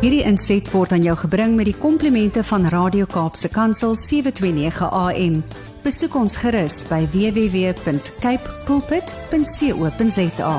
Hierdie inset word aan jou gebring met die komplimente van Radio Kaapse Kansel 729 AM. Besoek ons gerus by www.cape pulpit.co.za.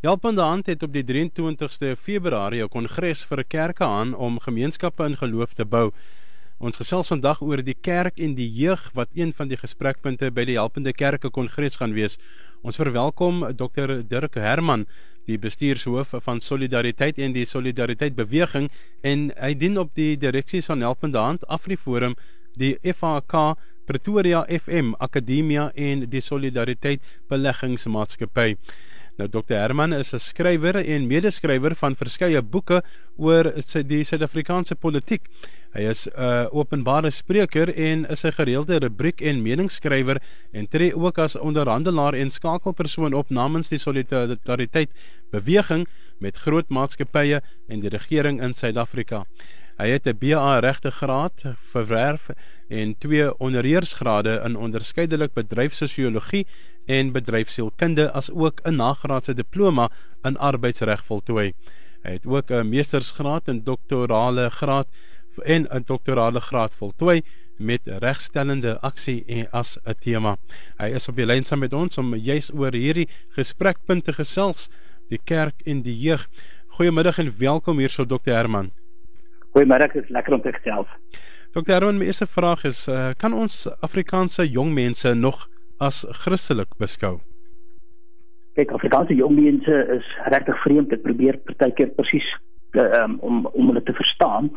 Helpende Hand het op die 23ste Februarie 'n kongres vir kerke aan om gemeenskappe in geloof te bou. Ons gesels vandag oor die kerk en die jeug wat een van die gesprekpunte by die Helpende Kerke Kongres gaan wees. Ons verwelkom Dr Dirk Herman, die bestuurshoof van Solidariteit en die Solidariteit Beweging en hy dien op die direksie van Helpende Hand Afriforum, die FAK Pretoria FM Akademia en die Solidariteit Beleggingsmaatskappy. Nou Dr Herman is 'n skrywer en medeskrywer van verskeie boeke oor die Suid-Afrikaanse politiek. Hy is 'n uh, openbare spreker en is 'n gereelde rubriek en meningsskrywer en tree ook as onderhandelaar en skakelpersoon op namens die Solidariteit beweging met groot maatskappye en die regering in Suid-Afrika. Hy het 'n BA regte graad verwerf en twee honoreersgrade in onderskeidelik bedryfssosiologie en bedryfsielkunde as ook 'n nagraadse diploma in arbeidsreg voltooi. Hy het ook 'n meestersgraad en doktorale graad en 'n doktorale graad voltooi met regstellende aksie en as 'n tema. Hy is op die lyn saam met ons om juis oor hierdie gesprekpunte gesels, die kerk en die jeug. Goeiemiddag en welkom hier so Dr Herman. Goeiemiddag, dit is lekker om te gesels. Dr Herman, my eerste vraag is, uh, kan ons Afrikaanse jong mense nog as Christelik beskou? Kyk, Afrikaanse jong mense is regtig vreemd. Ek probeer partykeer presies um, om om hulle te verstaan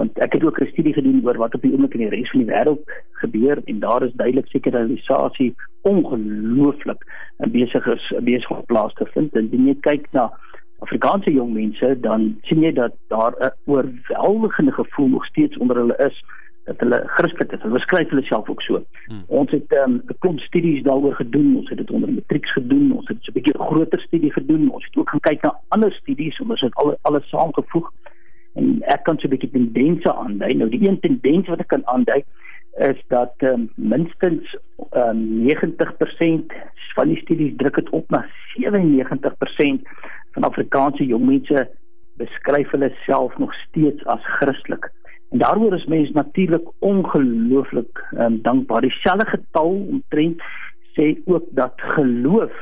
want ek het ook 'n studie gedoen oor wat op die oomblik in die res van die wêreld gebeur en daar is duidelik sekularisasie ongelooflik besig is besig om plaas te vind en jy kyk na Afrikaanse jong mense dan sien jy dat daar 'n oorweldigende gevoel nog steeds onder hulle is dat hulle Christelik is. Hulle skryf hulle self ook so. Hmm. Ons het ehm, 'n um, klomp studies daaroor gedoen. Ons het dit onder matrieks gedoen. Ons het 'n bietjie groter studie gedoen. Ons het ook gaan kyk na ander studies om dit al alles saamgevoeg. En ek kan so 'n bietjie tendense aandui. Nou die een tendens wat ek kan aandui is dat um, minstens um, 90% van die studies druk dit op na 97% van Afrikaanse jong mense beskryf hulle self nog steeds as Christelik. En daaroor is mense natuurlik ongelooflik um, dankbaar. Dieselfde getal omtrent sê ook dat geloof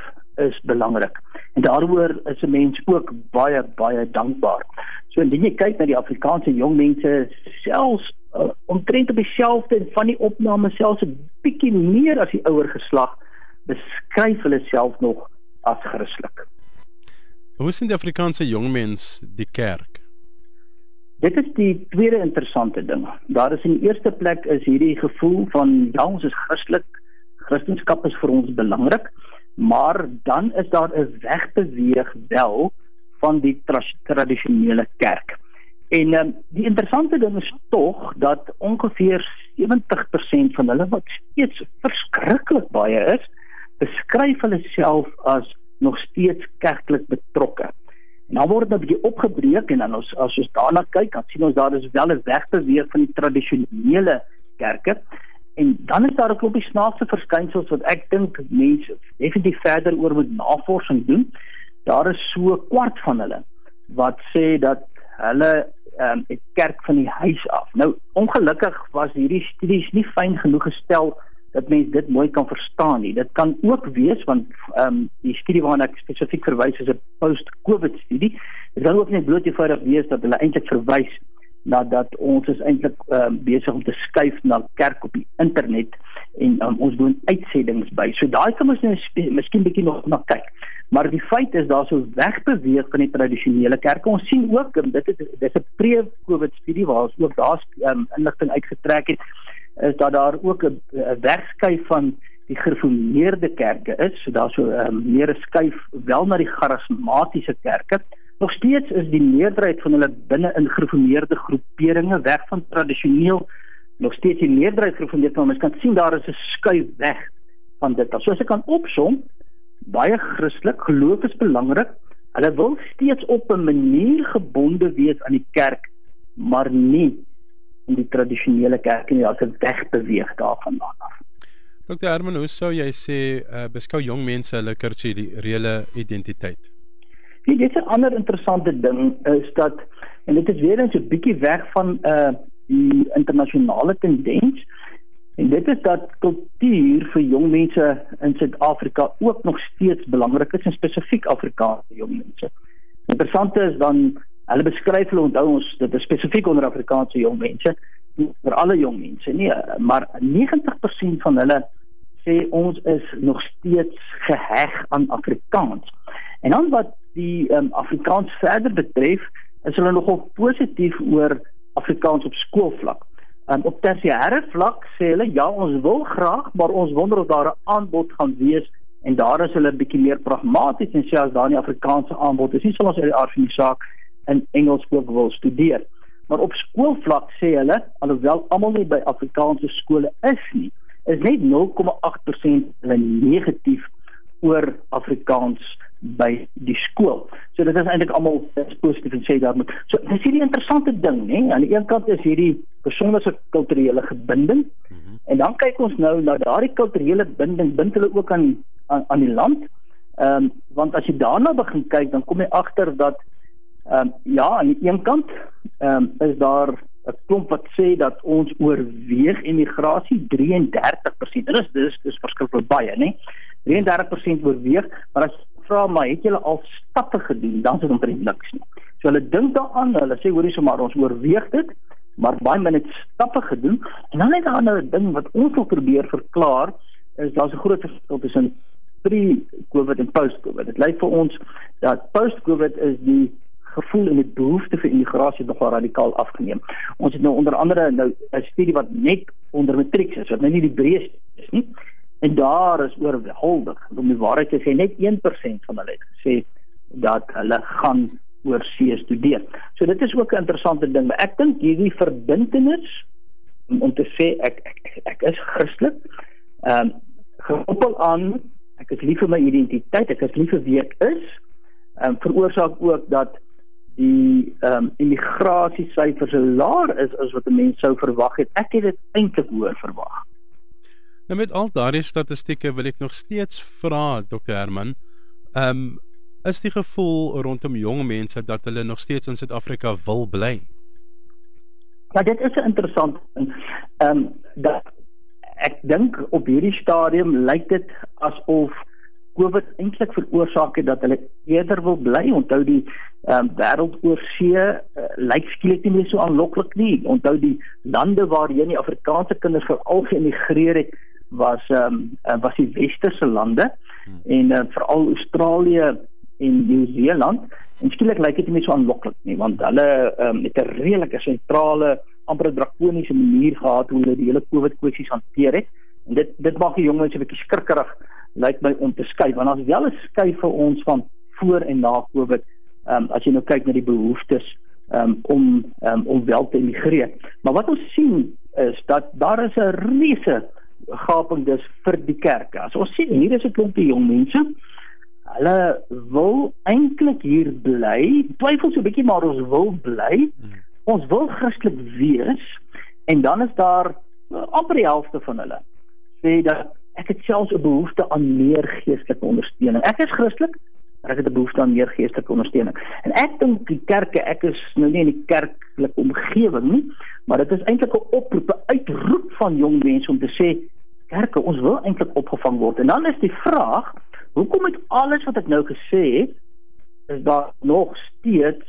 is belangrik. En daaroor is 'n mens ook baie baie dankbaar. So indien jy kyk na die Afrikaanse jong mense selfs uh, omtrent op dieselfde en van die opname selfs 'n bietjie meer as die ouer geslag beskryf hulle self nog as Christelik. Hoe sien die Afrikaanse jong mens die kerk? Dit is die tweede interessante ding. Daar is in die eerste plek is hierdie gevoel van ja, ons is Christelik. Christendom is vir ons belangrik, maar dan is daar 'n wegbeweeg wel van die tra tradisionele kerk. En um, die interessante ding is tog dat ongeveer 70% van hulle wat steeds verskriklik baie is, beskryf hulle self as nog steeds kerklik betrokke. Nou word dit 'n bietjie opgebreek en dan ons as ons daarna kyk, dan sien ons daar is wel 'n wegbeweeg van die tradisionele kerke. En dan is daar 'n klompie snaakse verskynsels wat ek dink mense definitief verder oor moet navorsing doen. Daar is so 'n kwart van hulle wat sê dat hulle ehm um, 'n kerk van die huis af. Nou ongelukkig was hierdie studies nie fyn genoeg gestel dat mense dit mooi kan verstaan nie. Dit kan ook wees want ehm um, die studie waarna ek spesifiek verwys is 'n post-COVID studie. Dit kan ook net bloot eenvoudig wees dat hulle eintlik verwys na dat ons is eintlik ehm um, besig om te skuif na kerk op die internet en um, ons doen uitsendings by. So daai kan ons nou miskien bietjie nog na kyk. Maar die feit is daar so wegbeweeg van die tradisionele kerke. Ons sien ook dit is dis 'n pre-COVID studie waar ons ook daar um, inligting uitgetrek het is dat daar ook 'n wegskuif van die gereformeerde kerke is. So daar so um, meer 'n skuif wel na die charismatiese kerke. Nog steeds is die meerderheid van hulle binne in gereformeerde groeperinge weg van tradisioneel nog steeds die meerderheid gereformeerd maar mens kan sien daar is 'n skuif weg van dit. So as ek kan opsom, baie Christelik geloof is belangrik. Hulle wil steeds op 'n manier gebonde wees aan die kerk, maar nie in die tradisionele kerk en as dit wegbeweeg daarvan af. Dr. Herman, hoe sou jy sê uh, beskou jong mense hulle kulturele identiteit? Dit is 'n ander interessante ding is dat en dit is weer eens 'n bietjie weg van 'n uh, die internasionale tendens en dit is dat kultuur vir jong mense in Suid-Afrika ook nog steeds belangrik is en spesifiek Afrikaanse jong mense. Interessant is dan hulle beskryf hulle onthou ons dit is spesifiek onder Afrikaanse jong mense vir alle jong mense nie maar 90% van hulle sê ons is nog steeds geheg aan Afrikaans. En dan wat die um, Afrikaans verder betref, is hulle nogal positief oor Afrikaans op skoolvlak. Um, op tersiêre vlak sê hulle ja, ons wil graag, maar ons wonder of daar 'n aanbod gaan wees en daar is hulle bietjie meer pragmaties en sê as daar nie Afrikaanse aanbod is nie, sal ons uit die aard van die saak in Engels ook wil studeer. Maar op skoolvlak sê hulle, alhoewel almal nie by Afrikaanse skole is nie, is net 0,8% hulle negatief oor Afrikaans by die skool. So dit is eintlik almal positief en sê daar moet. So dis hierdie interessante ding, né? Aan die een kant is hierdie persoonlike kulturele gebinding mm -hmm. en dan kyk ons nou na daardie kulturele binding bind hulle ook aan aan, aan die land. Ehm um, want as jy daarna begin kyk, dan kom jy agter dat ehm um, ja, aan die een kant ehm um, is daar 'n klomp wat sê dat ons oorweeg immigrasie 33%. Dit is dis dis verskriklik baie, né? 33% oorweeg, maar as vra maar het julle al stappe gedoen, dan is dit omtrent niks nie. So hulle dink daaraan, hulle sê hoorie sommer ons oorweeg dit, maar baie min het stappe gedoen. En dan net 'n ander ding wat ons wil probeer verklaar, is daar's 'n groot verskil tussen pre-COVID en post-COVID. Dit lyk vir ons dat post-COVID is die gevoel en die behoefte vir immigrasie nogal radikaal afgeneem. Ons het nou onder andere nou 'n studie wat net onder matriek is, wat nou nie die breë is nie. En daar is oorweldig, om die waarheid te sê, net 1% van hulle het gesê dat hulle gaan oor see studeer. So dit is ook 'n interessante ding, maar ek dink hierdie verbintenis om te sê ek ek, ek is Christelik. Ehm um, gekoppel aan ek is lief vir my identiteit, ek is lief vir wie ek is. Ehm um, veroorsaak ook dat die ehm um, immigrasie syfers laer is as wat 'n mens sou verwag het. Ek het dit eintlik hoër verwag. Nou met al daardie statistieke wil ek nog steeds vra Dr Herman, ehm um, is die gevoel rondom jong mense dat hulle nog steeds in Suid-Afrika wil bly? Ja, dit is 'n interessant ding. Ehm um, dat ek dink op hierdie stadium lyk dit asof COVID eintlik veroorsaak het dat hulle eerder wil bly. Onthou die ehm um, wêreld oor see uh, lyk skielik nie meer so aanloklik nie. Onthou die lande waarheen die Afrikaanse kinders veral geëmigreer het was ehm um, uh, was die westerse lande hmm. en uh, veral Australië en Nieu-Seeland en skielik lyk dit nie meer so aanloklik nie want hulle ehm um, het 'n redelike sentrale amper drakoniese manier gehad hoe hulle die hele COVID kwessies hanteer het. En dit dit maak die jonges 'n bietjie skrikkerig lyk my om te skuif. Want as wel 'n skuif vir ons van voor en na COVID ehm um, as jy nou kyk na die behoeftes um, om um, om wel te immigreer maar wat ons sien is dat daar is 'n reuse gaping dis vir die kerke. As ons sien hier is 'n klompie jong mense. Hulle wil eintlik hier bly. Twyfel so 'n bietjie maar ons wil bly. Hmm. Ons wil Christelik wees en dan is daar uh, amper die helfte van hulle sê dat ek het selfs 'n behoefte aan meer geestelike ondersteuning. Ek is Christelik, maar ek het 'n behoefte aan meer geestelike ondersteuning. En ek dink die kerke, ek is nou nie in die kerklike omgewing nie, maar dit is eintlik 'n oproep, 'n uitroep van jong mense om te sê kerke, ons wil eintlik opgevang word. En dan is die vraag, hoekom met alles wat ek nou gesê het, is daar nog steeds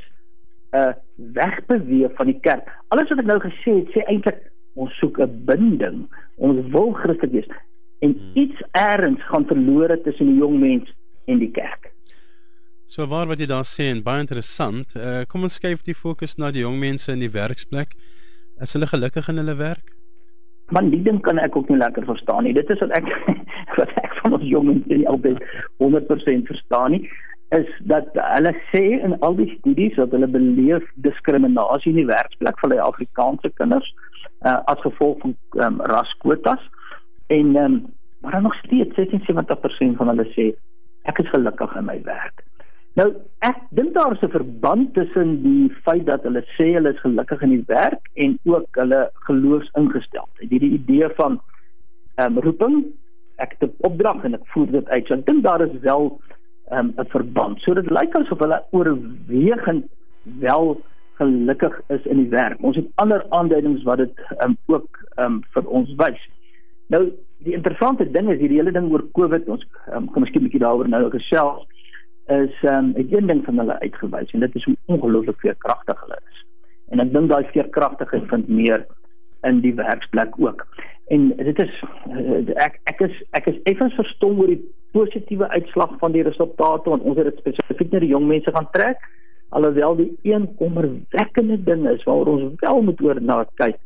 'n uh, wegbeweeg van die kerk. Alles wat ek nou gesê het, sê eintlik ons soek 'n binding. Ons wil Christus wees en hmm. iets eers gaan verlore tussen die jong mens en die kerk. So waar wat jy daar sê en baie interessant. Uh, kom ons skuif die fokus na die jong mense in die werksplek. Is hulle gelukkig in hulle werk? Man, die ding kan ek ook nie lekker verstaan nie. Dit is wat ek wat ek van ons jong mense nie altyd 100% verstaan nie is dat hulle sê in al die studies dat hulle beleef diskriminasie in die werksplek vir die Afrikaanse kinders uh, as gevolg van um, raskwotas en um, maar dan nog steeds 76% van hulle sê ek is gelukkig in my werk. Nou ek dink daar is 'n verband tussen die feit dat hulle sê hulle is gelukkig in die werk en ook hulle geloofsingesteldheid. Hierdie idee van ehm um, roeping, ek het 'n opdrag en ek voer dit uit. So ek dink daar is wel um, 'n verband. So dit lyk asof hulle oorwegend wel gelukkig is in die werk. Ons het ander aanduidings wat dit um, ook um, vir ons wys. Nou die interessante ding is hierdie hele ding oor COVID, ons um, kan miskien 'n bietjie daaroor nou gesels is um, ek een ding van hulle uitgewys en dit is hoe ongelooflik veerkragtig hulle is. En ek dink daai veerkragtigheid vind meer in die werksplek ook. En dit is eh, ek ek is ek is effens verstom oor die positiewe uitslag van die resultate want ons het dit spesifiek na die jong mense gaan trek alhoewel die een kommerwekkende ding is waaroor ons wel moet oor na kyk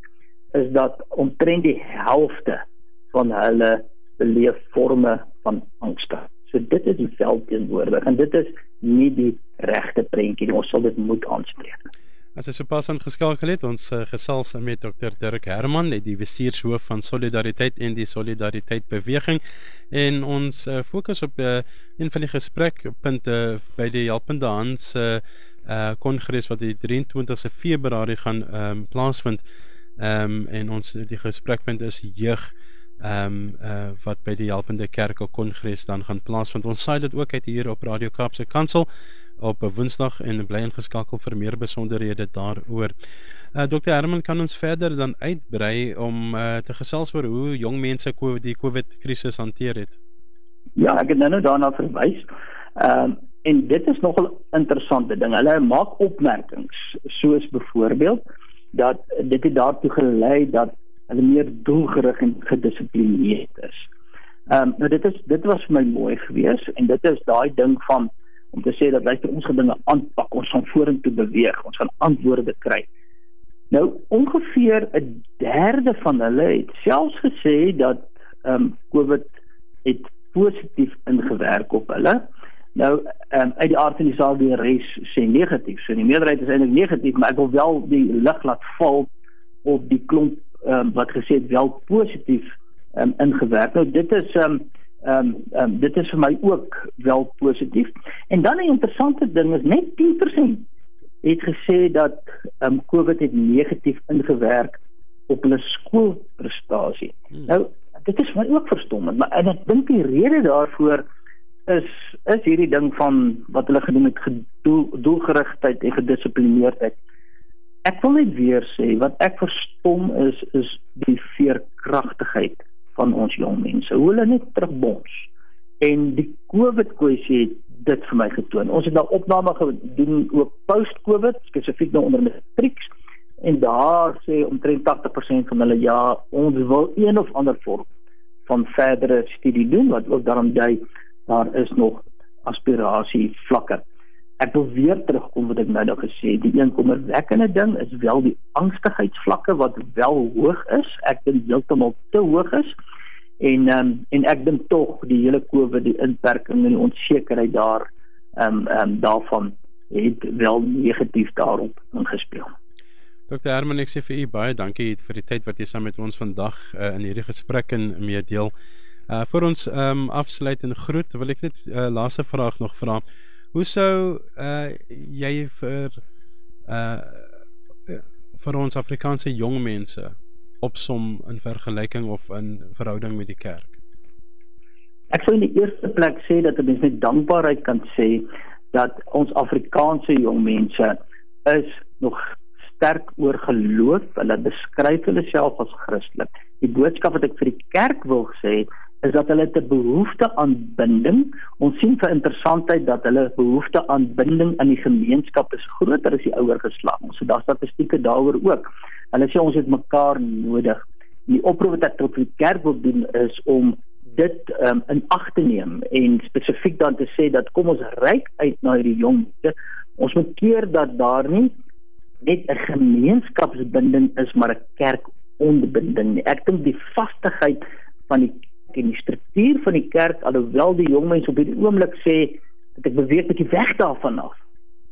is dat omtrent die helfte van hulle beleef forme van angste. So dit is die veld teenwoordig en dit is nie die regte prentjie nie. Ons sal dit moet aanspreek. As jy sopas aangeskakel het, ons uh, gesels met Dr Dirk Herman, die bestuurshoof van Solidariteit en die Solidariteit Beweging en ons uh, fokus op uh, een van die gesprekpunte by die Helpende Hand se uh, kongres wat die 23ste Februarie gaan um, plaasvind. Ehm um, en ons die gesprekpunt is jeug ehm um, uh, wat by die Helpende Kerk kongres dan gaan plaasvind. Ons saai dit ook uit hier op Radio Kaapse Kansel op 'n Woensdag en bly ingeskakel vir meer besonderhede daaroor. Uh, Dr Herman kan ons verder dan uitbrei om uh, te gesels oor hoe jong mense COVID, die COVID krisis hanteer het. Ja, ek het nou nou daarna verwys. Ehm uh, en dit is nogal interessante ding. Hulle maak opmerkings soos byvoorbeeld dat dit het daartoe gelei dat hulle meer doelgerig en gedissiplineerd is. Ehm um, nou dit is dit was vir my mooi geweest en dit is daai ding van om te sê dat luister ons gaan dinge aanpak, ons gaan vorentoe beweeg, ons gaan antwoorde kry. Nou ongeveer 'n derde van hulle het selfs gesê dat ehm um, COVID het positief ingewerk op hulle. Nou ehm um, uit die aard van die saak die res sê negatief. So die meerderheid is eintlik negatief, maar ek wil wel die lig laat val op die klomp um, wat gesê het wel positief ehm um, ingewerk. Nou dit is ehm um, ehm um, um, dit is vir my ook wel positief. En dan 'n interessante ding is net 10% het gesê dat ehm um, COVID het negatief ingewerk op hulle skoolprestasie. Hmm. Nou dit is my ook verstommend, maar en ek dink die rede daarvoor is is hierdie ding van wat hulle genoem het gedoel, doelgerigtheid en gedissiplineerdheid. Ek wil net weer sê wat ek verstom is is die veerkragtigheid van ons jong mense. Hoe hulle net terugbons. En die COVID kwessie het dit vir my getoon. Ons het nou opname gedoen ook post-COVID, spesifiek nou onder matrieks en daar sê omtrent 80% van hulle ja, ons wil een of ander vorm van verdere studie doen wat ook daarom dui daar is nog aspirasie vlakke. Ek wil weer terugkom wat ek nou nou gesê, die een kommerwekkende ding is wel die angstigheidsvlakke wat wel hoog is. Ek dink heeltemal te hoog is. En ehm um, en ek dink tog die hele COVID die inperking en die onsekerheid daar ehm um, ehm um, daarvan het wel negatief daarop ingespeel. Dr. Herman ek sê vir u baie dankie vir die tyd wat jy saam met ons vandag uh, in hierdie gesprek en meedeel. Uh vir ons ehm um, afsluit en groet wil ek net 'n uh, laaste vraag nog vra. Hoe sou uh jy vir uh vir ons Afrikaanse jong mense opsom in vergelyking of in verhouding met die kerk? Ek sou in die eerste plek sê dat 'n mens met dankbaarheid kan sê dat ons Afrikaanse jong mense is nog sterk oor geloof. Hulle beskryf hulle self as Christelik. Die boodskap wat ek vir die kerk wil sê is dat hulle te behoefte aan binding. Ons sien vir interessantheid dat hulle behoefte aan binding in die gemeenskap is groter as die ouer geslag. So daar statistieke daaroor ook. Hulle sê ons het mekaar nodig. Die oproep wat ek tot die kerk wil doen is om dit um, in ag te neem en spesifiek dan te sê dat kom ons reik uit na hierdie jong mense. Ons moet keer dat daar nie net 'n gemeenskapsbinding is maar 'n kerkonderbinding. Ek dink die vastigheid van die en die struktuur van die kerk alhoewel die jong mense op hierdie oomblik sê dat ek beweeg met die weg daarvan af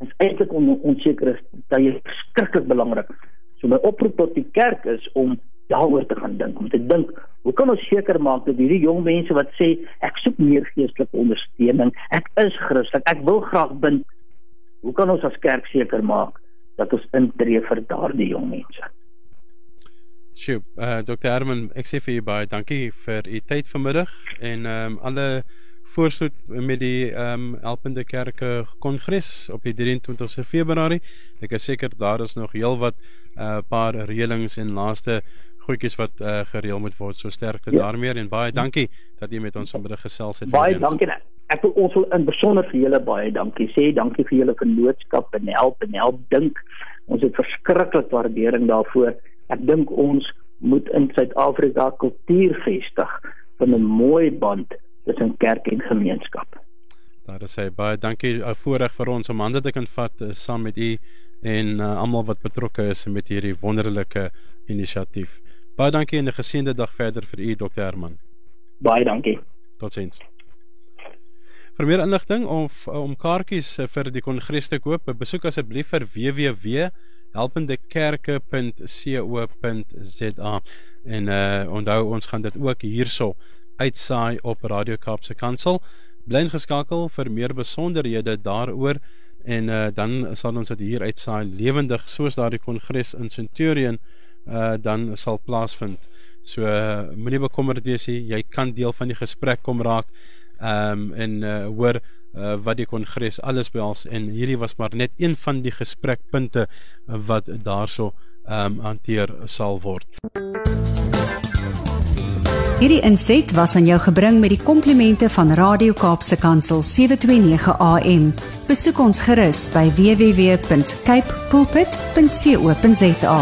is eintlik on, onseker is dat jy skrikkelik belangrik. So my oproep tot die kerk is om daaroor te gaan dink om te dink hoe kan ons seker maak dat hierdie jong mense wat sê ek soek meer geestelike ondersteuning. Ek is Christelik ek wil graag bind. Hoe kan ons as kerk seker maak dat ons intree vir daardie jong mense Sjoe, uh, Dr. Herman, ek sê vir u baie dankie vir u tyd vanmiddag en ehm um, alle voorspoed met die ehm um, Helpende Kerke Kongres op die 23ste Februarie. Ek is seker daar is nog heelwat 'n uh, paar reëlings en laaste goedjies wat uh, gereël moet word. So sterkte ja. daarmee en baie dankie dat jy met ons vanmiddag gesels het. Baie dankie. Ek wil ons wil in besonder vir julle baie dankie sê. Dankie vir julle vennootskap en help en help dink. Ons het verskriklik waardering daarvoor. Ek dink ons moet in Suid-Afrika kultuur vestig van 'n mooi band tussen kerk en gemeenskap. Daar is hy baie dankie uh, voorreg vir ons om hande te kan vat uh, saam met u en uh, almal wat betrokke is met hierdie wonderlike inisiatief. Baie dankie en 'n geseënde dag verder vir u Dr Herman. Baie dankie. Totsiens. Vir meer inligting of om kaartjies vir die kongres te koop, besoek asseblief vir www.helpendekerke.co.za en uh onthou ons gaan dit ook hierso uitsaai op Radio Kaapse Kansel. Bly geskakel vir meer besonderhede daaroor en uh dan sal ons dit hier uitsaai lewendig soos daardie kongres in Centurion uh dan sal plaasvind. So uh, moenie bekommerd wees nie, jy kan deel van die gesprek kom raak ehm um, en uh, hoor uh, wat die kongres alles behels en hierdie was maar net een van die gesprekpunte wat daarso ehm um, hanteer sal word. Hierdie inset was aan jou gebring met die komplimente van Radio Kaapse Kansel 729 AM. Besoek ons gerus by www.cape pulpit.co.za.